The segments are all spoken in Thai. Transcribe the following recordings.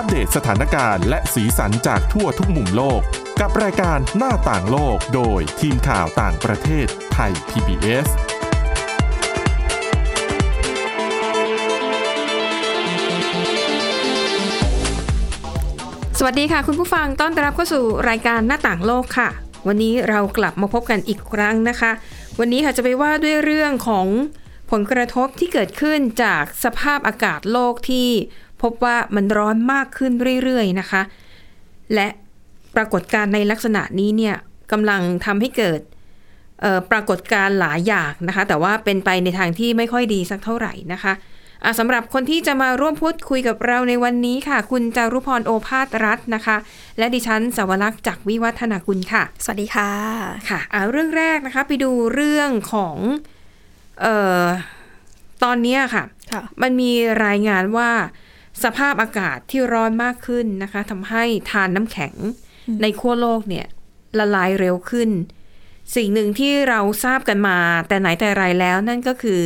อัปเดตสถานการณ์และสีสันจากทั่วทุกมุมโลก กับรายการหน้าต่างโลกโดยทีมข่าวต่างประเทศไทย PBS สวัสดีค่ะ คุณผู้ฟังต้อนรับเข้าสู่รายการหน้าต่างโลกค่ะ วันนี้เรากลับมาพบกันอีกครั้งนะคะ วันนี้ค่ะจะไปว่าด้วยเรื่องของผลกระทบที่เกิดขึ้นจากสภาพอากาศโลกที่ พบว่ามันร้อนมากขึ้นเรื่อยๆนะคะ และปรากฏการณ์ในลักษณะนี้เนี่ยกำลังทำให้เกิดเอ่อปรากฏการณ์หลายอย่างนะคะ แต่ว่าเป็นไปในทางที่ไม่ค่อยดีสักเท่าไหร่นะคะอะสำหรับคนที่จะมาร่วมพูดคุยกับเราในวันนี้ค่ะ คุณจารุพรโอภาสรัตน์นะคะ และดิฉันสวรักษ์จากวิวัฒนาคุณค่ะ สวัสดีค่ะค่ะอ่าเรื่องแรกนะคะ ไปดูเรื่องของเอ่อตอนเนี้ยค่ะค่ะมันมีรายงานว่า สภาพอากาศที่ร้อนมากขึ้นนะคะทำให้ทานน้ำแข็งในขั้วโลกเนี่ยละลายเร็วขึ้น สิ่งหนึ่งที่เราทราบกันมา แต่ไหนแต่ไรแล้วนั่นก็คือ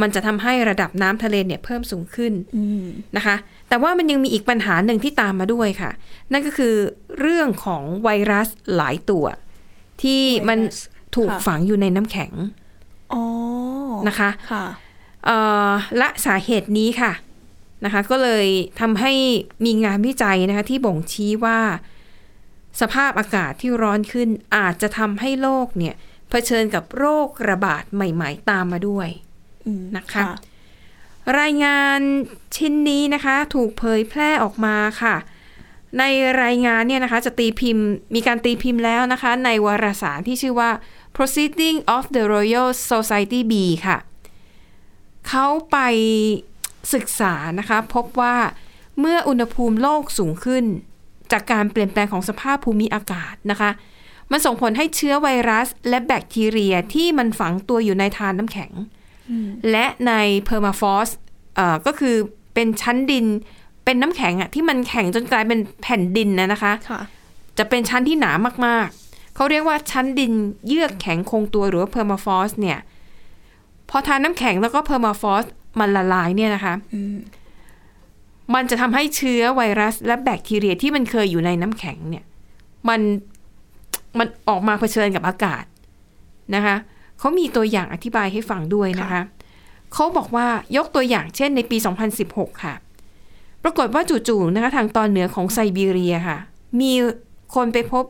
มันจะทำให้ระดับน้ำทะเลเนี่ยเพิ่มสูงขึ้นอืมนะคะ แต่ว่ามันยังมีอีกปัญหาหนึ่งที่ตามมาด้วยค่ะ นั่นก็คือเรื่องของไวรัสหลายตัว ที่มันไวรัสถูกค่ะฝังอยู่ในน้ำแข็งอ๋อนะคะค่ะเอ่อและสาเหตุนี้ค่ะ นะคะก็เลยทำให้มีงานวิจัยนะคะที่บ่งชี้ว่า สภาพอากาศที่ร้อนขึ้นอาจจะทำให้โลกเนี่ยเผชิญกับโรคระบาดใหม่ ๆ ตามมาด้วยอืมนะคะรายงานชิ้นนี้นะคะ ถูกเผยแพร่ออกมาค่ะ ในรายงานเนี่ยนะคะจะตีพิมพ์มีการตีพิมพ์แล้วนะคะ ในวารสารที่ชื่อว่า Proceeding of the Royal Society B ค่ะ เขาไป ศึกษานะคะพบว่าเมื่ออุณหภูมิโลกสูงขึ้น จากการเปลี่ยนแปลงของสภาพภูมิอากาศนะคะ มันส่งผลให้เชื้อไวรัส และแบคทีเรียที่มันฝังตัวอยู่ในธารน้ำแข็ง และใน permafrostก็คือเป็นชั้นดินเป็นน้ำแข็งอะที่มันแข็งจนกลายเป็นแผ่นดินนะนะคะค่ะจะเป็นชั้นที่หนามากๆ เขาเรียกว่าชั้นดินเยือกแข็งคงตัวหรือว่า permafrost เนี่ยพอธารน้ำแข็งแล้วก็ permafrost มันละลายเนี่ยนะคะอืมมันจะทำให้เชื้อไวรัส และแบคทีเรียที่มันเคยอยู่ในน้ำแข็งเนี่ย มันมันออกมาเผชิญกับอากาศนะคะเขามีตัวอย่างอธิบายให้ฟังด้วยนะคะเขาบอกว่ายกตัวอย่างเช่นในปี 2016 ค่ะ ปรากฏว่าจู่ๆนะคะทางตอนเหนือของไซบีเรียค่ะ มีคนไปพบ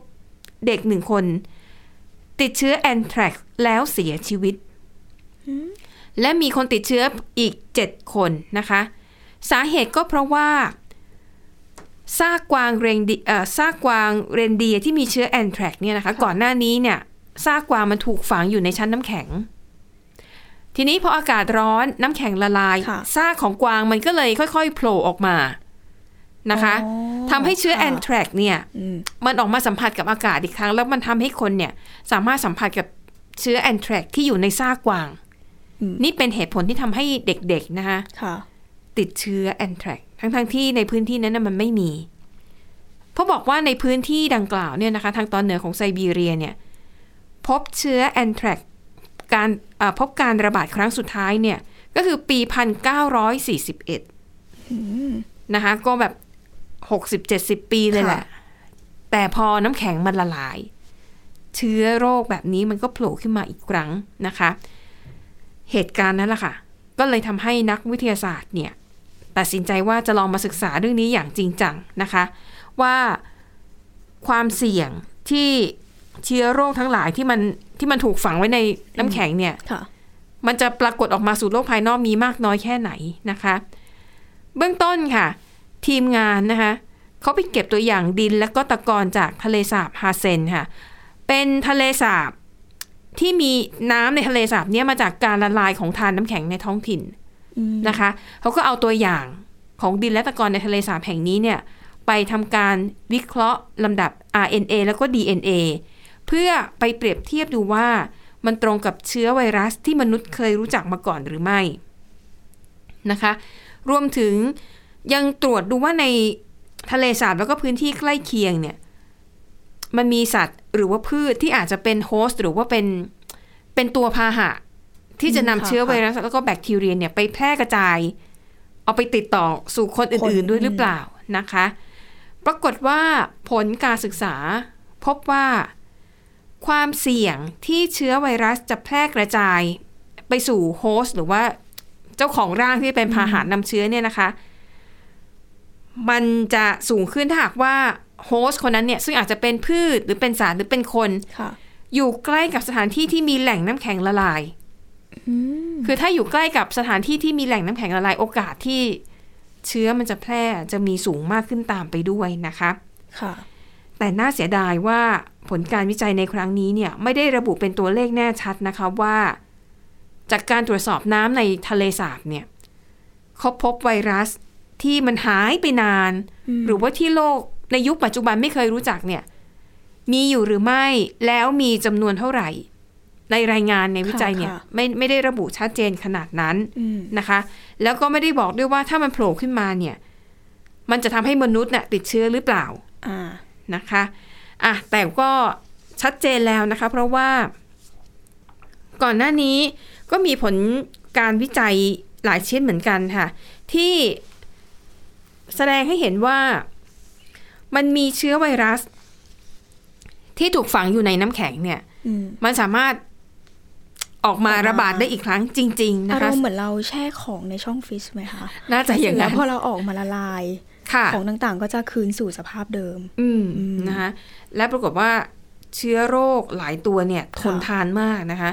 เด็กหนึ่งคน ติดเชื้อแอนแทรกแล้วเสียชีวิต และมีคนติดเชื้ออีก 7 คนนะคะ สาเหตุก็เพราะว่าซากกวางเรนดีเอ่อซากกวางเรนเดียร์ที่มีเชื้อแอนแทรกเนี่ยนะคะ ก่อนหน้านี้เนี่ยซากกวางมันถูกฝังอยู่ในชั้นน้ำแข็ง ทีนี้พออากาศร้อนน้ำแข็งละลายค่ะซากของกวางมันก็เลยค่อยๆโผล่ออกมานะคะอ๋อทำให้เชื้อค่ะแอนแทรกเนี่ยอืมมันออกมาสัมผัสกับอากาศอีกครั้ง แล้วมันทำให้คนเนี่ยสามารถสัมผัสกับเชื้อแอนแทรกที่อยู่ในซากกวางอืม นี่เป็นเหตุผลที่ทำให้เด็กๆนะคะค่ะติดเชื้อแอนแทรกทั้งๆที่ในพื้นที่นั้นนะมันไม่มีเพราะบอกว่าในพื้นที่ดังกล่าวเนี่ยนะคะทางตอนเหนือของไซบีเรียเนี่ยพบเชื้อแอนแทรกการอ่าพบการระบาดครั้งสุดท้ายเนี่ยก็คือปี 1941นะคะก็แบบ 60-70 ปีเลยแหละ แต่พอน้ำแข็งมันละลาย เชื้อโรคแบบนี้มันก็โผล่ขึ้นมาอีกครั้งนะคะ เหตุการณ์นั้นแหละค่ะ ก็เลยทำให้นักวิทยาศาสตร์เนี่ยตัดสินใจว่าจะลองมาศึกษาเรื่องนี้อย่างจริงจังนะคะ ว่าความเสี่ยงที่เชื้อโรคทั้งหลายที่มันที่มันถูกฝังไว้ในน้ำแข็งเนี่ยค่ะมันจะปรากฏออกมาสู่โลกภายนอกมีมากน้อยแค่ไหนนะคะ เบื้องต้นค่ะ ทีมงานนะคะเขาไปเก็บตัวอย่างดินและก็ตะกอนจากทะเลสาบฮาเซนค่ะ เป็นทะเลสาบ ที่มีน้ำในทะเลสาบเนี้ยมาจากการละลายของทานน้ำแข็งในท้องถิ่นอืมนะคะเขาก็เอาตัวอย่างของดินและตะกอนในทะเลสาบแห่งนี้เนี่ยไปทำการวิเคราะห์ลำดับ RNA แล้วก็ DNA เพื่อไปเปรียบเทียบดูว่ามันตรงกับเชื้อไวรัสที่มนุษย์เคยรู้จักมาก่อนหรือไม่นะคะ รวมถึงยังตรวจดูว่าในทะเลสาบแล้วก็พื้นที่ใกล้เคียงเนี่ย มันมีสัตว์หรือว่าพืชที่อาจจะเป็นโฮสต์หรือว่าเป็นเป็นตัวพาหะ ที่จะนำอืมค่ะเชื้อไวรัสแล้วก็แบคทีเรียเนี่ยไปแพร่กระจาย เอาไปติดต่อสู่คนอื่นคนๆด้วยหรือเปล่านะคะ ปรากฏว่าผลการศึกษาพบว่าความเสี่ยงที่เชื้อไวรัสจะแพร่กระจายไปสู่โฮสต์หรือว่าเจ้าของร่างที่เป็นพาหะนำเชื้อเนี่ยนะคะ มันจะสูงขึ้นถ้าหากว่า โฮสต์คนนั้นเนี่ยซึ่งอาจจะเป็นพืชหรือเป็นสารหรือเป็นคนค่ะอยู่ใกล้กับสถานที่ที่มีแหล่งน้ำแข็งละลายอืมคือถ้าอยู่ใกล้กับสถานที่ที่มีแหล่งน้ำแข็งละลายโอกาสที่เชื้อมันจะแพร่จะมีสูงมากขึ้นตามไปด้วยนะคะค่ะ แต่น่าเสียดายว่าผลการวิจัยในครั้งนี้เนี่ย ไม่ได้ระบุเป็นตัวเลขแน่ชัดนะคะว่า จากการตรวจสอบน้ำในทะเลสาบเนี่ยเขาพบไวรัสที่มันหายไปนานอืมหรือว่าที่โลก ในยุคปัจจุบันไม่เคยรู้จักเนี่ย มีอยู่หรือไม่แล้วมีจำนวนเท่าไหร่ ในรายงานในวิจัยเนี่ยไม่ไม่ได้ระบุชัดเจนขนาดนั้นอืมนะคะ แล้วก็ไม่ได้บอกด้วยว่าถ้ามันโผล่ขึ้นมาเนี่ย มันจะทำให้มนุษย์น่ะติดเชื้อหรือเปล่าอ่านะคะอะแต่ก็ชัดเจนแล้วนะคะ เพราะว่า ก่อนหน้านี้ก็มีผลการวิจัยหลายชิ้นเหมือนกันค่ะ ที่แสดงให้เห็นว่า มันมีเชื้อไวรัส ที่ถูกฝังอยู่ในน้ำแข็งเนี่ยอืมมันสามารถออกมาออกมาระบาดได้อีกครั้งจริงๆอานะรคะมณ์เหมือนเราแช่ของในช่องฟรีซไหมคะ น่าจะอย่างแล้นั้วนพอเราออกมาละลายค่ะของต่างๆ ก็จะคืนสู่สภาพเดิมอืมอืมนะคะและปรากฏว่าเชื้อโรคหลายตัวเนี่ยทนค่ะทานมากนะคะ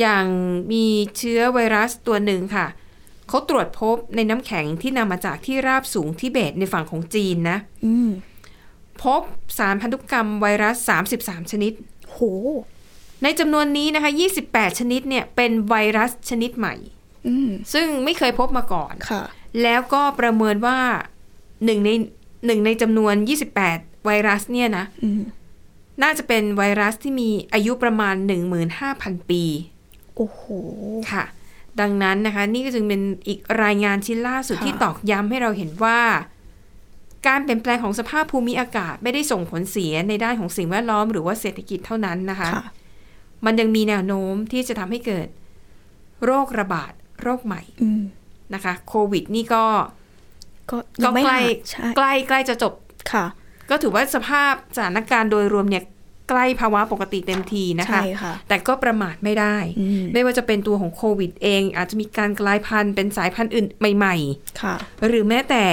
อย่างมีเชื้อไวรัสตัวหนึ่งค่ะ เขาตรวจพบในน้ำแข็งที่นำมาจากที่ราบสูงทิเบตในฝั่งของจีนนะอืม พบสารพันธุกรรมไวรัส 33 ชนิด โห ในจำนวนนี้นะคะ 28 ชนิดเนี่ยเป็นไวรัสชนิดใหม่อืมซึ่งไม่เคยพบมาก่อนค่ะแล้วก็ประเมินว่าหนึ่งในหนึ่งในจำนวน 28 ไวรัสเนี่ยนะอืมน่าจะเป็นไวรัสที่มีอายุประมาณ 15,000 ปี โอ้โห ค่ะ ดังนั้นนะคะ นี่ก็จึงเป็นอีกรายงานชิ้นล่าสุดค่ะที่ตอกย้ำให้เราเห็นว่า การเปลี่ยนแปลงของสภาพภูมิอากาศไม่ได้ส่งผลเสียในด้านของสิ่งแวดล้อมหรือว่าเศรษฐกิจเท่านั้นนะคะค่ะมันยังมีแนวโน้มที่จะทำให้เกิด โรคระบาดโรคใหม่อืมนะคะ โควิดนี่ก็ก็ก็ยังไม่ใกล้หายใช่ใกล้ใกล้จะจบค่ะ ก็ถือว่าสภาพสถานการณ์โดยรวมเนี่ยใกล้ภาวะปกติเต็มทีนะคะใช่ค่ะแต่ก็ประมาทไม่ได้อืมไม่ว่าจะเป็นตัวของโควิดเอง อาจจะมีการกลายพันธุ์เป็นสายพันธุ์อื่นใหม่ค่ะๆหรือแม้แต่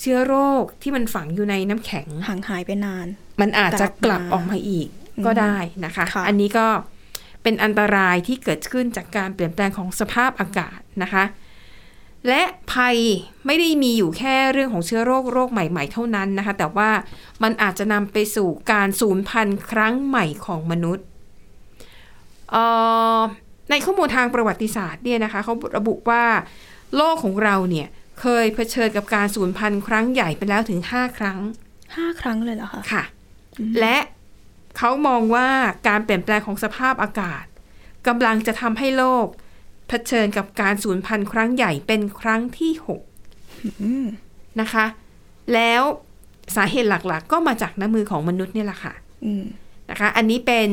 เชื้อโรคที่มันฝังอยู่ในน้ำแข็งห่างหายไปนาน มันอาจจะกลับกลับมาออกมาอีกก็ได้นะคะค่ะอันนี้ก็เป็นอันตรายที่เกิดขึ้นจากการเปลี่ยนแปลงของสภาพอากาศนะคะ และภัยไม่ได้มีอยู่แค่เรื่องของเชื้อโรคโรคใหม่ ๆ เท่านั้นนะคะ แต่ว่ามันอาจจะนำไปสู่การสูญพันธุ์ครั้งใหม่ของมนุษย์เอ่อในข้อมูลทางประวัติศาสตร์เนี่ยนะคะเขาระบุว่าโลกของเราเนี่ย เคยเผชิญกับการสูญพันธุ์ครั้งใหญ่ไปแล้วถึง5ครั้งห้าครั้งเลยเหรอคะค่ะ และเขามองว่าการเปลี่ยนแปลงของสภาพอากาศกำลังจะทำให้โลกเผชิญกับการสูญพันธุ์ครั้งใหญ่เป็นครั้งที่อืม6นะคะ แล้วสาเหตุหลักๆ ก็มาจากน้ำมือของมนุษย์เนี่ยแหละค่ะอืมนะคะ อันนี้เป็น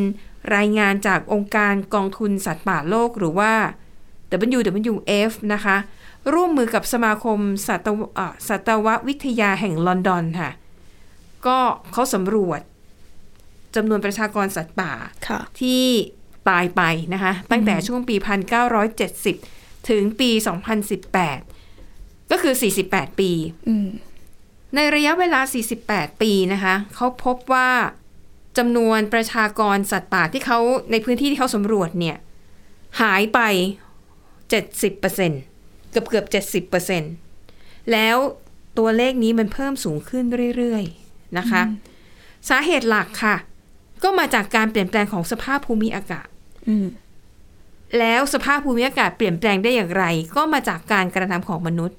รายงานจากองค์การกองทุนสัตว์ป่าโลกหรือว่า WWF นะคะ ร่วมมือกับสมาคมสัตวเอ่อสัตววิทยาแห่งลอนดอนค่ะ ก็เขาสำรวจจำนวนประชากรสัตว์ป่าค่ะที่ตายไปนะคะ ตั้งแต่ช่วงปี 1970 ถึงปี 2018 ก็คือ 48 ปีอืมในระยะเวลา 48 ปีนะคะ เขาพบว่าจำนวนประชากรสัตว์ป่าที่เขาในพื้นที่ที่เขาสำรวจเนี่ย หายไป 70%เกือบเกือบ70%แล้วตัวเลขนี้มันเพิ่มสูงขึ้นเรื่อยๆนะคะ สาเหตุหลักค่ะ ก็มาจากการเปลี่ยนแปลงของสภาพภูมิอากาศอืมแล้วสภาพภูมิอากาศเปลี่ยนแปลงได้อย่างไร ก็มาจากการกระทำของมนุษย์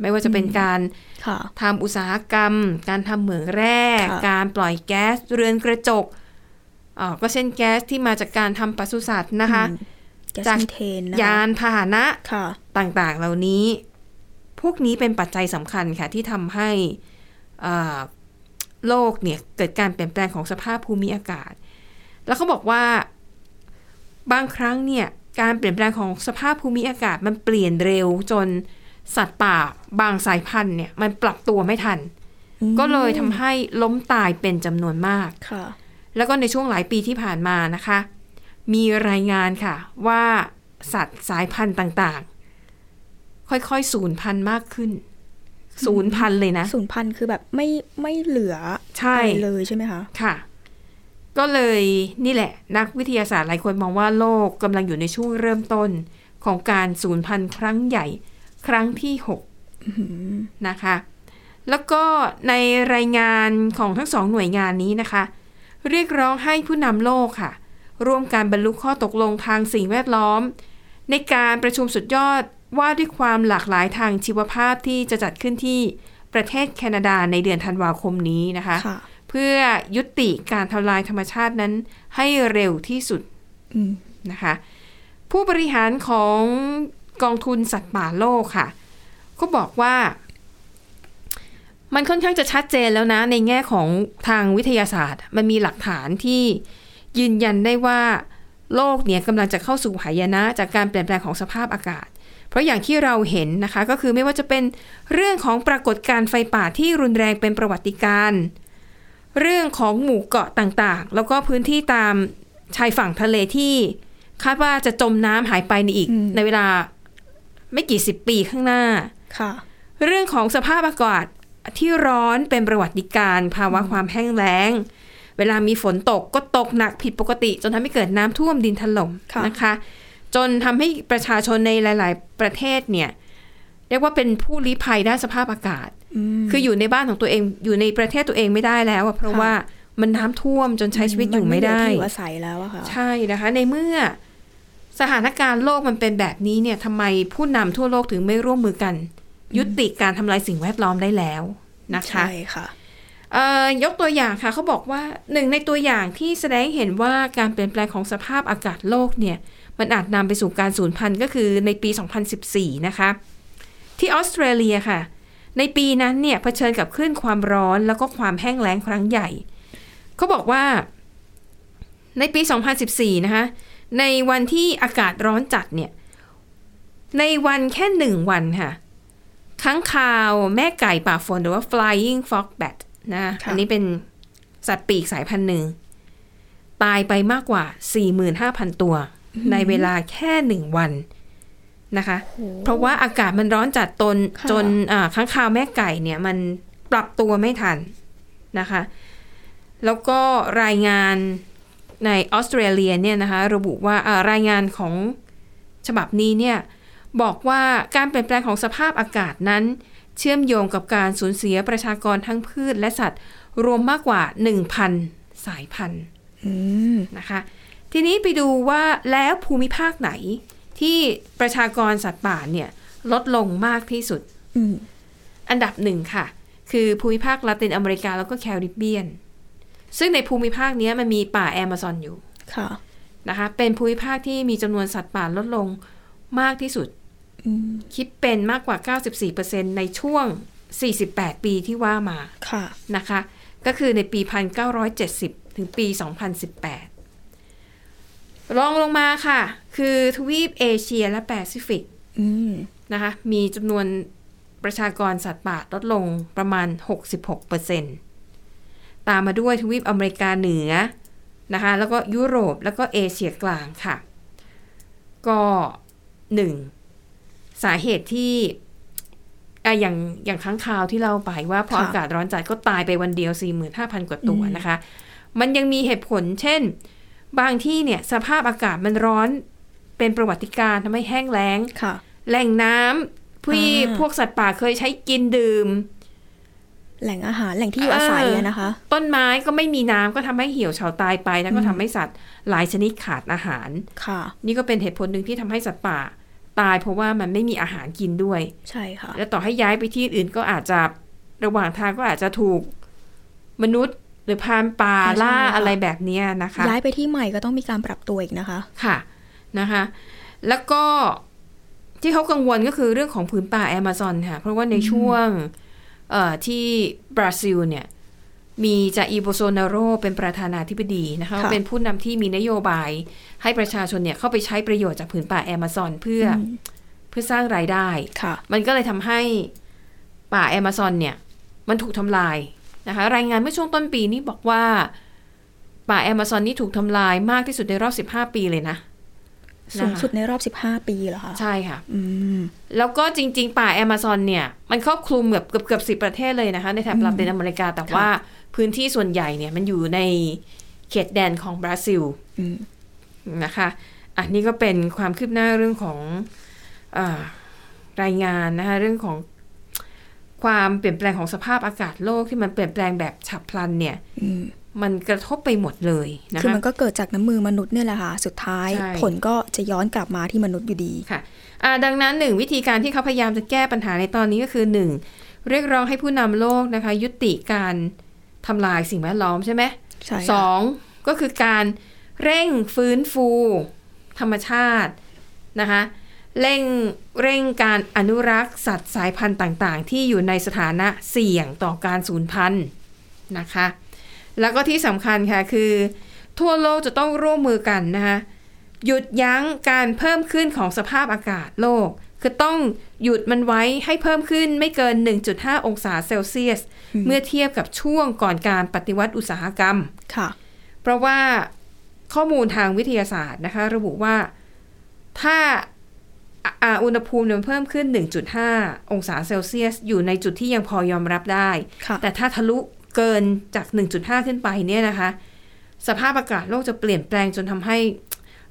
ไม่ว่าจะเป็นการค่ะทำอุตสาหกรรม การทำเหมืองแร่ค่ะการปล่อยแก๊สเรือนกระจกเอ่อก็เช่นแก๊สที่มาจากการทำปศุสัตว์นะคะอืมแก๊สจากมีเทนนะคะยานพาหนะค่ะ ต่างๆ เหล่านี้ พวกนี้เป็นปัจจัยสำคัญค่ะ ที่ทำให้เอ่อโลกเนี่ยเกิดการเปลี่ยนแปลงของสภาพภูมิอากาศ แล้วเขาบอกว่าบางครั้งเนี่ยการเปลี่ยนแปลงของสภาพภูมิอากาศมันเปลี่ยนเร็วจนสัตว์ป่าบางสายพันธุ์เนี่ยมันปรับตัวไม่ทันอืมก็เลยทำให้ล้มตายเป็นจำนวนมากค่ะ แล้วก็ในช่วงหลายปีที่ผ่านมานะคะ มีรายงานค่ะว่าสัตว์สายพันธุ์ต่างๆ ค่อยๆสูญพันธุ์มากขึ้นสูญพันธุ์เลยนะศูนย์พันคือแบบไม่ไม่เหลือใช่อะไรเลยใช่ไหมคะค่ะ ก็เลยนี่แหละ นักวิทยาศาสตร์หลายคนมองว่าโลกกำลังอยู่ในช่วงเริ่มต้นของการสูญพันธุ์ครั้งใหญ่ ครั้งที่หกนะคะ แล้วก็ในรายงานของทั้งสองหน่วยงานนี้นะคะ เรียกร้องให้ผู้นำโลกค่ะ ร่วมการบรรลุข้อตกลงทางสิ่งแวดล้อม ในการประชุมสุดยอด ว่าด้วยความหลากหลายทางชีวภาพที่จะจัดขึ้นที่ประเทศแคนาดาในเดือนธันวาคมนี้นะคะค่ะเพื่อยุติการทำลายธรรมชาตินั้นให้เร็วที่สุดอืมนะคะผู้บริหารของกองทุนสัตว์ป่าโลกค่ะ ก็บอกว่า มันค่อนข้างจะชัดเจนแล้วนะ ในแง่ของทางวิทยาศาสตร์ มันมีหลักฐานที่ยืนยันได้ว่า โลกเนี่ยกำลังจะเข้าสู่หายนะ จากการเปลี่ยนแปลงของสภาพอากาศ เพราะอย่างที่เราเห็นนะคะก็คือไม่ว่าจะเป็นเรื่องของปรากฏการณ์ไฟป่าที่รุนแรงเป็นประวัติการณ์เรื่องของหมู่เกาะต่างๆ แล้วก็พื้นที่ตามชายฝั่งทะเลที่คาดว่าจะจมน้ำหายไปในอีกอืมในเวลาไม่กี่สิบปีข้างหน้าค่ะ เรื่องของสภาพอากาศที่ร้อนเป็นประวัติการณ์ภาวะความแห้งแล้ง เวลามีฝนตกก็ตกหนักผิดปกติ จนทำให้เกิดน้ำท่วมดินถล่มค่ะนะคะ จนทำให้ประชาชนในหลาย ๆ ประเทศเนี่ยเรียกว่าเป็นผู้ลี้ภัยด้านสภาพอากาศอืมคืออยู่ในบ้านของตัวเองอยู่ในประเทศตัวเองไม่ได้แล้วอะเพราะค่ะว่ามันน้ำท่วมจนใช้ชีวิตอยู่ไม่ได้นเหลืที่อยู่อาศัยแล้วอะค่ะใช่นะคะ ในเมื่อสถานการณ์โลกมันเป็นแบบนี้เนี่ยทำไมผู้นำทั่วโลกถึงไม่ร่วมมือกัน ยุติการทำลายสิ่งแวดล้อมได้แล้วนะคะใช่ค่ะเอ่อยกตัวอย่างค่ะเขาบอกว่าหนึ่งในตัวอย่างที่แสดงให้เห็นว่าการเปลี่ยนแปลงของสภาพอากาศโลกเนี่ย มันอาจนำไปสู่การสูญพันธุ์ก็คือในปี 2014 นะคะ ที่ออสเตรเลียค่ะ ในปีนั้นเนี่ยเผชิญกับคลื่นความร้อนแล้วก็ความแห้งแล้งครั้งใหญ่ เขาบอกว่า ในปี 2014 นะคะ ในวันที่อากาศร้อนจัดเนี่ย ในวันแค่หนึ่งวันค่ะค้างคาวแม่ไก่ป่าฝนหรือว่า flying frog bat นะค่ะอันนี้เป็นสัตว์ปีกสายพันธุ์หนึ่ง ตายไปมากกว่า 45,000 ตัว ในเวลาแค่หนึ่งวันนะคะ เพราะว่าอากาศมันร้อนจัดตนค่ะจนอ่าค้างคาวแม่ไก่เนี่ยมันปรับตัวไม่ทันนะคะ แล้วก็รายงานในออสเตรเลียเนี่ยนะคะระบุว่าอ่ารายงานของฉบับนี้เนี่ยบอกว่าการเปลี่ยนแปลงของสภาพอากาศนั้น เชื่อมโยงกับการสูญเสียประชากรทั้งพืชและสัตว์ รวมมากกว่า 1,000 สายพันธุ์อืมนะคะ ทีนี้ไปดูว่าแล้วภูมิภาคไหน ที่ประชากรสัตว์ป่าเนี่ยลดลงมากที่สุดอืมอันดับหนึ่งค่ะ คือภูมิภาคละตินอเมริกาแล้วก็แคริบเบียน ซึ่งในภูมิภาคเนี้ยมันมีป่าแอมะซอนอยู่ค่ะนะคะ เป็นภูมิภาคที่มีจำนวนสัตว์ป่าลดลงมากที่สุดอืมคิดเป็นมากกว่า 94%ในช่วง 48 ปีที่ว่ามา ค่ะ นะคะ ก็คือในปี 1970 ถึงปี 2018 รองลงมาค่ะ คือทวีปเอเชียและแปซิฟิกอืมนะคะ มีจำนวนประชากรสัตว์ป่าลดลงประมาณ 66%ตามมาด้วยทวีปอเมริกาเหนือนะคะ แล้วก็ยุโรปแล้วก็เอเชียกลางค่ะ ก็หนึ่งสาเหตุที่อะอย่างอย่างครั้งคราวที่เราไปว่าพอค่ะอากาศร้อนจัดก็ตายไปวันเดียว 45,000 กว่าตัวอืมนะคะ มันยังมีเหตุผลเช่น บางที่เนี่ยสภาพอากาศมันร้อนเป็นประวัติการณ์ทำให้แห้งแล้งค่ะแหล่งน้ำที่อ่าพวกสัตว์ป่าเคยใช้กินดื่ม แหล่งอาหารแหล่งที่อยู่อาศัยอะนะคะ ต้นไม้ก็ไม่มีน้ำก็ทำให้เหี่ยวเฉาตายไป แล้วก็ทำให้สัตว์หลายชนิดขาดอาหารค่ะ นี่ก็เป็นเหตุผลหนึ่งที่ทำให้สัตว์ป่าตายเพราะว่ามันไม่มีอาหารกินด้วย ใช่ค่ะ แล้วต่อให้ย้ายไปที่อื่นก็อาจจะระหว่างทางก็อาจจะถูกมนุษย์ หรือพรานป่าใช่ล่าค่ะอะไรแบบเนี้ยนะคะย้ายไปที่ใหม่ก็ต้องมีการปรับตัวอีกนะคะค่ะนะคะ แล้วก็ที่เขากังวลก็คือเรื่องของผืนป่าแอมะซอนค่ะ เพราะว่าในช่วงเอ่อที่บราซิลเนี่ยมีจาอีโบโซนาโรเป็นประธานาธิบดีนะคะค่ะเป็นผู้นำที่มีนโยบายให้ประชาชนเนี่ยเข้าไปใช้ประโยชน์จากผืนป่าแอมะซอนเพื่ออมเพื่อสร้างรายได้ค่ะมันก็เลยทำให้ป่าแอมะซอนเนี่ย มันถูกทำลาย นะคะรายงานเมื่อช่วงต้นปีนี้บอกว่า ป่าแอมะซอนนี่ถูกทำลายมากที่สุดในรอบ 15 ปีเลยนะสูงสุดในรอบ 15 ปีเหรอคะใช่ค่ะอืมแล้วก็จริง ๆ ป่าแอมะซอนเนี่ย มันครอบคลุมแบบเกือบเกือบสิประเทศเลยนะคะ ในแถบลาตินอเมริกา แต่ว่าพื้นที่ส่วนใหญ่เนี่ยมันอยู่ในเขตแดนของบราซิลอืมนะคะอันนี้ก็เป็นความคืบหน้าเรื่องของอารายงานนะคะเรื่องของ ความเปลี่ยนแปลงของสภาพอากาศโลกที่มันเปลี่ยนแปลงแบบฉับพลันเนี่ยอืมมันกระทบไปหมดเลยนะคือคะมันก็เกิดจากน้ำมือมนุษย์เนี่ยแหละค่ะ สุดท้ายใช่ผลก็จะย้อนกลับมาที่มนุษย์อยู่ดีค่ะอ่าดังนั้นหนึ่งวิธีการที่เขาพยายามจะแก้ปัญหาในตอนนี้ก็คือหนึ่งเรียกร้องให้ผู้นำโลกนะคะ ยุติการทำลายสิ่งแวดล้อมใช่ไหมใช่ค่ะสองก็คือการเร่งฟื้นฟู ธรรมชาตินะคะ เร่งเร่งการอนุรักษ์สัตว์สายพันธุ์ต่างๆ ที่อยู่ในสถานะเสี่ยงต่อการสูญพันธุ์นะคะ แล้วก็ที่สำคัญค่ะคือ ทั่วโลกจะต้องร่วมมือกันนะคะหยุดยั้งการเพิ่มขึ้นของสภาพอากาศโลก คือต้องหยุดมันไว้ให้เพิ่มขึ้นไม่เกิน 1.5 องศาเซลเซียส เมื่อเทียบกับช่วงก่อนการปฏิวัติอุตสาหกรรมค่ะ เพราะว่าข้อมูลทางวิทยาศาสตร์นะคะ ระบุว่าถ้า อ่าอ่าอุณหภูมิเนี่ยมันเพิ่มขึ้น 1.5 องศาเซลเซียส อยู่ในจุดที่ยังพอยอมรับได้ค่ะแต่ถ้าทะลุเกินจาก 1.5 ขึ้นไปเนี่ยนะคะ สภาพอากาศโลกจะเปลี่ยนแปลงจนทำให้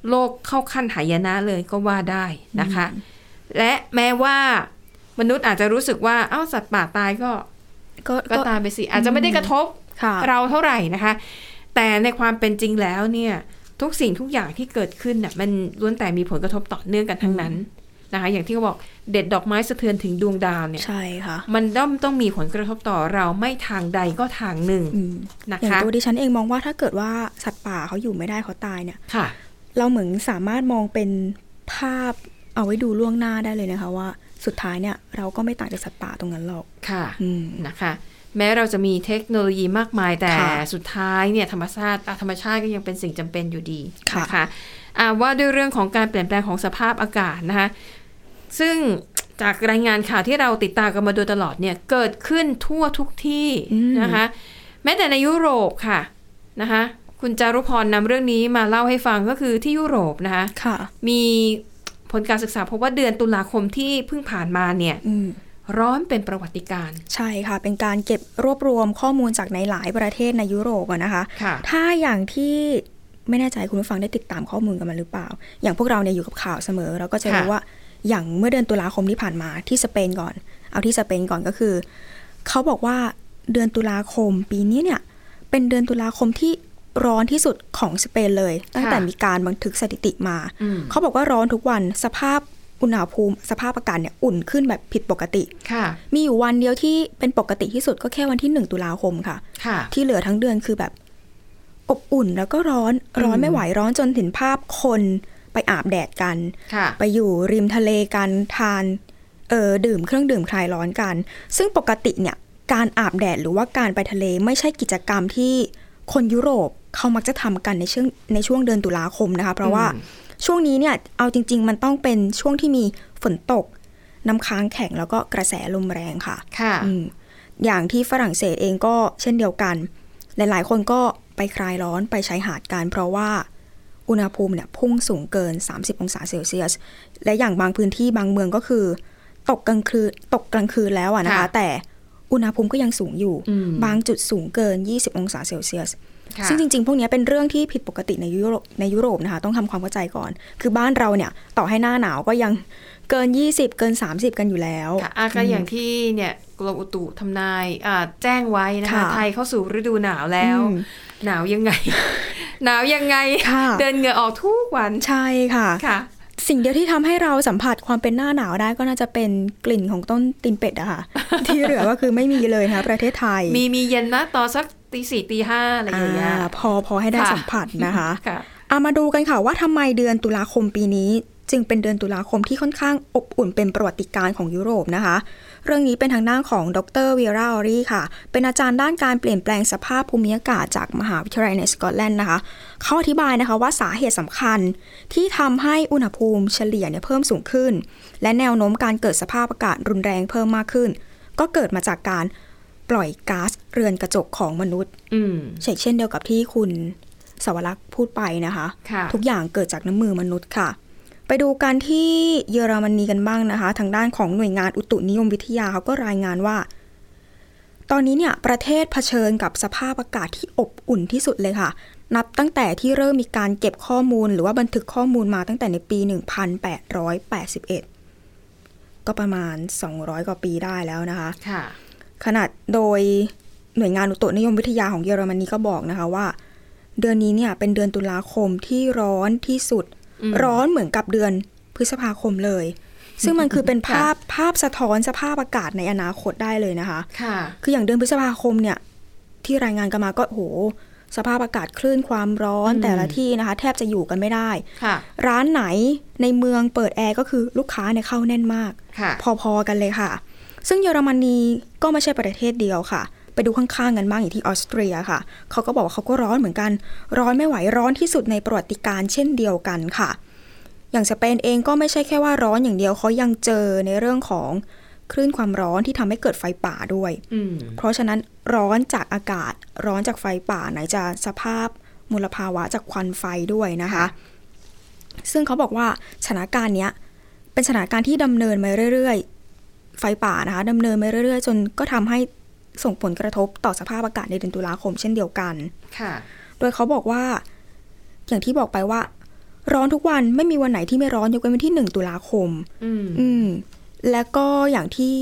โลกเข้าขั้นหายนะเลยก็ว่าได้นะคะ และแม้ว่ามนุษย์อาจจะรู้สึกว่า เอ้าสัตว์ป่าตายก็ก็ก็ตามไปสิ อาจจะไม่ได้กระทบค่ะเราเท่าไหร่นะคะ แต่ในความเป็นจริงแล้วเนี่ย ทุกสิ่งทุกอย่างที่เกิดขึ้นน่ะมันล้วนแต่มีผลกระทบต่อเนื่องกันทั้งนั้น นะคะ อย่างที่เขาบอกเด็ดดอกไม้สะเทือนถึงดวงดาวเนี่ย ใช่ค่ะ มันย่อมต้องมีผลกระทบต่อเราไม่ทางใดก็ทางหนึ่งอืมนะอย่างคะตัวดิฉันเองมองว่าถ้าเกิดว่าสัตว์ป่าเขาอยู่ไม่ได้เขาตายเนี่ยค่ะ เราเหมือนสามารถมองเป็นภาพเอาไว้ดูล่วงหน้าได้เลยนะคะว่า สุดท้ายเนี่ยเราก็ไม่ต่างจากสัตว์ป่าตรงนั้นหรอกค่ะอืมนะคะแม้เราจะมีเทคโนโลยีมากมายแต่ค่ะสุดท้ายเนี่ยธรรมชาติอะธรรมชาติก็ยังเป็นสิ่งจำเป็นอยู่ดีค่ะนะคะอะว่าด้วยเรื่องของการเปลี่ยนแปลงของสภาพอากาศนะคะ ซึ่งจากรายงานข่าวที่เราติดตามกันมาโดยตลอดเนี่ยเกิดขึ้นทั่วทุกที่นะคะ แม้แต่ในยุโรปค่ะนะคะคุณจารุพรนำเรื่องนี้มาเล่าให้ฟังก็คือที่ยุโรปนะคะค่ะมีผลการศึกษาพบว่าเดือนตุลาคมที่เพิ่งผ่านมาเนี่ยอืมร้อนเป็นประวัติการณ์ใช่ค่ะ เป็นการเก็บรวบรวมข้อมูลจากในหลายประเทศในยุโรปอะนะคะค่ะถ้าอย่างที่ไม่แน่ใจคุณผู้ฟังได้ติดตามข้อมูลกันมาหรือเปล่า อย่างพวกเราเนี่ยอยู่กับข่าวเสมอ เราก็จะรู้ค่ะว่า อย่างเมื่อเดือนตุลาคมที่ผ่านมาที่สเปนก่อน เอาที่สเปนก่อนก็คือ เขาบอกว่าเดือนตุลาคมปีนี้เนี่ย เป็นเดือนตุลาคมที่ร้อนที่สุดของสเปนเลย ตั้งแต่มีการบันทึกสถิติมาอืมเขาบอกว่าร้อนทุกวันสภาพอุณหภูมิ สภาพอากาศเนี่ยอุ่นขึ้นแบบผิดปกติค่ะ มีอยู่วันเดียวที่เป็นปกติที่สุดก็แค่วันที่หนึ่งตุลาคมค่ะค่ะ ที่เหลือทั้งเดือนคือแบบอบอุ่นแล้วก็ร้อนร้อนไม่ไหวร้อนจนถึงภาพคน ไปอาบแดดกันค่ะไปอยู่ริมทะเลกันทานเออดื่มเครื่องดื่มคลายร้อนกัน ซึ่งปกติเนี่ยการอาบแดดหรือว่าการไปทะเลไม่ใช่กิจกรรมที่คนยุโรปเขามักจะทำกันในช่วงในช่วงเดือนตุลาคมนะคะ เพราะว่าอืมช่วงนี้เนี่ยเอาจริง ๆ มันต้องเป็นช่วงที่มีฝนตก น้ำค้างแข็งแล้วก็กระแสลมแรงค่ะ ค่ะอืมอย่างที่ฝรั่งเศสเองก็เช่นเดียวกัน หลาย ๆ คนก็ไปคลายร้อนไปใช้หาดกันเพราะว่า อุณหภูมิเนี่ยพุ่งสูงเกิน 30 องศาเซลเซียส และอย่างบางพื้นที่บางเมืองก็คือ ตกกลางคืนตกกลางคืนแล้วอะนะคะค่ะแต่อุณหภูมิก็ยังสูงอยู่อืมบางจุดสูงเกิน 20 องศาเซลเซียสค่ะซึ่งจริง ๆ พวกเนี้ยเป็นเรื่องที่ผิดปกติในยุโรปในยุโรปนะคะ ต้องทำความเข้าใจก่อน คือบ้านเราเนี่ยต่อให้หน้าหนาวก็ยังเกิน 20 เกิน 30 กันอยู่แล้วค่ะอะก็อย่างที่เนี่ยกรมอุตุทำนายอ่าแจ้งไว้นะคะค่ะไทยเข้าสู่ฤดูหนาวแล้วอืมหนาวยังไง หนาวยังไงค่ะเดินเหงื่อออกทุกวันใช่ค่ะค่ะสิ่งเดียวที่ทำให้เราสัมผัสความเป็นหน้าหนาวได้ก็น่าจะเป็นกลิ่นของต้นตีนเป็ดอะค่ะ ที่เหลือก็คือไม่มีเลยนะคะประเทศไทย มีมีเย็นนะตอนสักตีสี่ตีห้าอะไรอย่างเงี้ยอ่าพอพอให้ได้ค่ะสัมผัสนะคะค่ะเอามาดูกันค่ะว่าทำไมเดือนตุลาคมปีนี้ จึงเป็นเดือนตุลาคมที่ค่อนข้างอบอุ่นเป็นประวัติการณ์ของยุโรปนะคะ เรื่องนี้เป็นทางด้านของดรเวียร่าออรี่ค่ะ เป็นอาจารย์ด้านการเปลี่ยนแปลงสภาพภูมิอากาศจากมหาวิทยาลัยในสกอตแลนด์นะคะ เขาอธิบายนะคะว่าสาเหตุสำคัญที่ทำให้อุณหภูมิเฉลี่ยเนี่ยเพิ่มสูงขึ้น และแนวโน้มการเกิดสภาพอากาศรุนแรงเพิ่มมากขึ้น ก็เกิดมาจากการปล่อยก๊าซเรือนกระจกของมนุษย์อืมเช่นเดียวกับที่คุณสวรักษ์พูดไปนะคะค่ะทุกอย่างเกิดจากน้ำมือมนุษย์ค่ะ ไปดูกันที่เยอรมนีกันบ้างนะคะ ทางด้านของหน่วยงานอุตุนิยมวิทยาเขาก็รายงานว่า ตอนนี้เนี่ยประเทศเผชิญกับสภาพอากาศที่อบอุ่นที่สุดเลยค่ะ นับตั้งแต่ที่เริ่มมีการเก็บข้อมูล หรือว่าบันทึกข้อมูลมาตั้งแต่ในปี 1881 ก็ประมาณ 200 กว่าปีได้แล้วนะคะค่ะขนาดโดยหน่วยงานอุตุนิยมวิทยาของเยอรมนีก็บอกนะคะว่า เดือนนี้เนี่ยเป็นเดือนตุลาคมที่ร้อนที่สุดอืม ร้อนเหมือนกับเดือนพฤษภาคมเลย ซึ่งมันคือเป็นภาพภาพสะท้อนสภาพอากาศในอนาคตได้เลยนะคะ ค่ะ คืออย่างเดือนพฤษภาคมเนี่ย ที่รายงานกันมาก็โอ้โหสภาพอากาศคลื่นความร้อนอืมแต่ละที่นะคะ แทบจะอยู่กันไม่ได้ ค่ะ ร้านไหนในเมืองเปิดแอร์ก็คือลูกค้าเนี่ยเข้าแน่นมากค่ะพอๆกันเลยค่ะ ซึ่งเยอรมนีก็ไม่ใช่ประเทศเดียวค่ะ ไปดูข้างๆกันบ้างอย่างที่ออสเตรียค่ะเขาก็บอกว่าเขาก็ร้อนเหมือนกัน ร้อนไม่ไหวร้อนที่สุดในประวัติการณ์เช่นเดียวกันค่ะ อย่างสเปนเองก็ไม่ใช่แค่ว่าร้อนอย่างเดียวเขายังเจอในเรื่องของคลื่นความร้อนที่ทำให้เกิดไฟป่าด้วยอืมเพราะฉะนั้นร้อนจากอากาศ ร้อนจากไฟป่าไหนจะสภาพมลภาวะจากควันไฟด้วยนะคะ ซึ่งเขาบอกว่าสถานการณ์เนี้ยเป็นสถานการณ์ที่ดำเนินมาเรื่อยๆ ไฟป่านะคะดำเนินมาเรื่อยๆ จนก็ทำให้ ส่งผลกระทบต่อสภาพอากาศในเดือนตุลาคมเช่นเดียวกัน ค่ะ โดยเขาบอกว่า อย่างที่บอกไปว่า ร้อนทุกวันไม่มีวันไหนที่ไม่ร้อนยกเว้นวันที่หนึ่งตุลาคม อืมอืมแล้วก็อย่างที่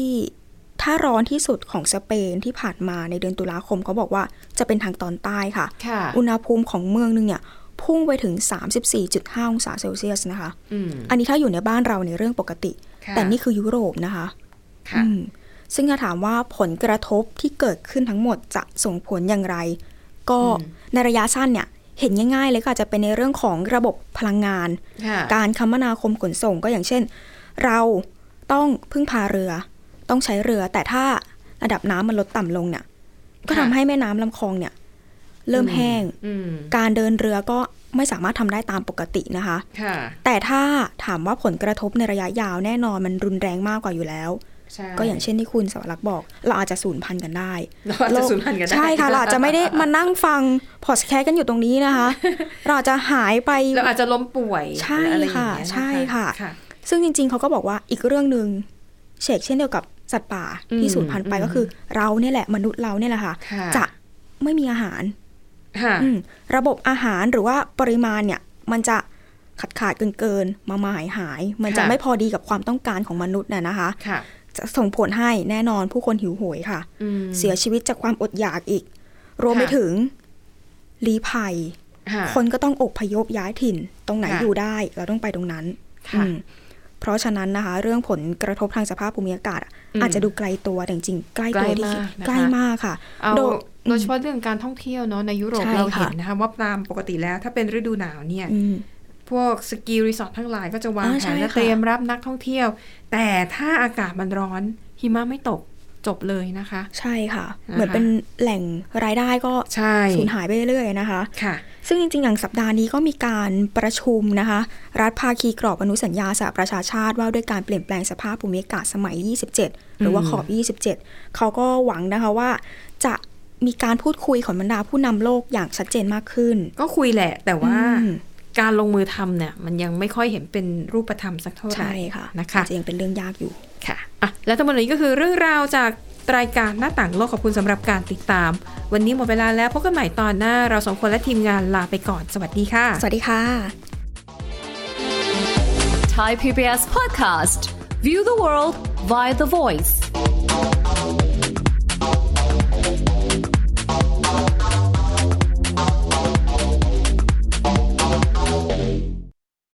ถ้าร้อนที่สุดของสเปนที่ผ่านมาในเดือนตุลาคมเขาบอกว่าจะเป็นทางตอนใต้ค่ะค่ะอุณหภูมิของเมืองนึงเนี่ยพุ่งไปถึง 34.5 องศาเซลเซียสนะคะอืมอันนี้ถ้าอยู่ในบ้านเราในยเรื่องปกติค่ะแต่นี่คือยุโรปนะคะค่ะอืม ซึ่งถ้าถามว่าผลกระทบที่เกิดขึ้นทั้งหมดจะส่งผลอย่างไร ก็อืมในระยะสั้นเนี่ยเห็นง่ายๆเลยก็อาจจะเป็นในเรื่องของระบบพลังงานค่ะการคมนาคมขนส่งก็อย่างเช่น เราต้องพึ่งพาเรือ ต้องใช้เรือแต่ถ้าระดับน้ำมันลดต่ำลงเนี่ย ก็ทำให้แม่น้ำลำคลองเนี่ย เริ่มแห้งอืมการเดินเรือก็ไม่สามารถทำได้ตามปกตินะคะค่ะแต่ถ้าถามว่าผลกระทบในระยะยาวแน่นอนมันรุนแรงมากกว่าอยู่แล้วใช่ ก็อย่างเช่นที่คุณสวรักษ์บอก เราอาจจะสูญพันธุ์กันได้เราอาจจะสูญพันธุ์กันได้ใช่ค่ะเราอาจจะไม่ได้มานั่งฟังพอดแคสต์กันอยู่ตรงนี้นะคะ เราอาจจะหายไปเราอาจจะล้มป่วยใช่อะไรอย่างค่ะเงี้ยนใช่ค่ะค่ะ ซึ่งจริง ๆเขาก็บอกว่าอีกเรื่องหนึ่งเชกเช่นเดียวกับสัตว์ป่าอืมที่สูญพันธุ์ไปอืมก็คือ เราเนี่ยแหละมนุษย์เราเนี่ยแหละค่ะค่ะจะไม่มีอาหารค่ะอืมระบบอาหารหรือว่าปริมาณเนี่ย มันจะขาดขาดเกินเกินๆมามาหายหายๆมันจะค่ะไม่พอดีกับความต้องการของมนุษย์น่ะนะคะค่ะ จะส่งผลให้แน่นอนผู้คนหิวโหยค่ะอืมเสียชีวิตจากความอดอยากอีก รวมไปค่ะถึงลี้ภัยค่ะคนก็ต้องอพยพย้ายถิ่น ตรงไหนค่ะอยู่ได้เราต้องไปตรงนั้นค่ะอืมเพราะฉะนั้นนะคะ เรื่องผลกระทบทางสภาพภูมิอากาศอะอืมอาจจะดูไกลตัวแต่จริงๆใกล้ตัวที่คิดใกล้มากนะคะใกล้มากค่ะเอาโดยโดยเฉพาะเรื่องการท่องเที่ยวเนาะในยุโรปใช่เราค่ะเห็นนะคะว่าตามปกติแล้วถ้าเป็นฤดูหนาวเนี่ยอืม พวกสกีรีสอร์ททั้งหลายก็จะวางอ่าแผใช่นและค่ะเตรียมรับนักท่องเที่ยว แต่ถ้าอากาศมันร้อนหิมะไม่ตกจบเลยนะคะ ใช่ค่ะนะคะเหมือนเป็นแหล่งรายได้ก็ใช่สูญหายไปเรื่อยๆนะคะค่ะ ซึ่งจริงๆ อย่างสัปดาห์นี้ก็มีการประชุมนะคะ รัฐภาคีกรอบอนุสัญญาสหประชาชาติว่าด้วยการเปลี่ยนแปลงสภาพภูมิอากาศสมัย 27 หรือว่าขอบ 27 เขาก็หวังนะคะว่าจะมีการพูดคุยของบรรดาผู้นำโลกอย่างชัดเจนมากขึ้น ก็คุยแหละ แต่ว่าอืม การลงมือทำเนี่ย มันยังไม่ค่อยเห็นเป็นรูปธรรมสักเท่าไหร่ใช่ค่ะนะคะอาจจะยังเป็นเรื่องยากอยู่ค่ะอะ และทั้งหมดนี้ก็คือเรื่องราวจากรายการหน้าต่างโลกขอบคุณสำหรับการติดตาม วันนี้หมดเวลาแล้วพบกันใหม่ตอนหน้าเราสองคนและทีมงานลาไปก่อนสวัสดีค่ะ สวัสดีค่ะ Thai PBS podcast. View the world via the voice.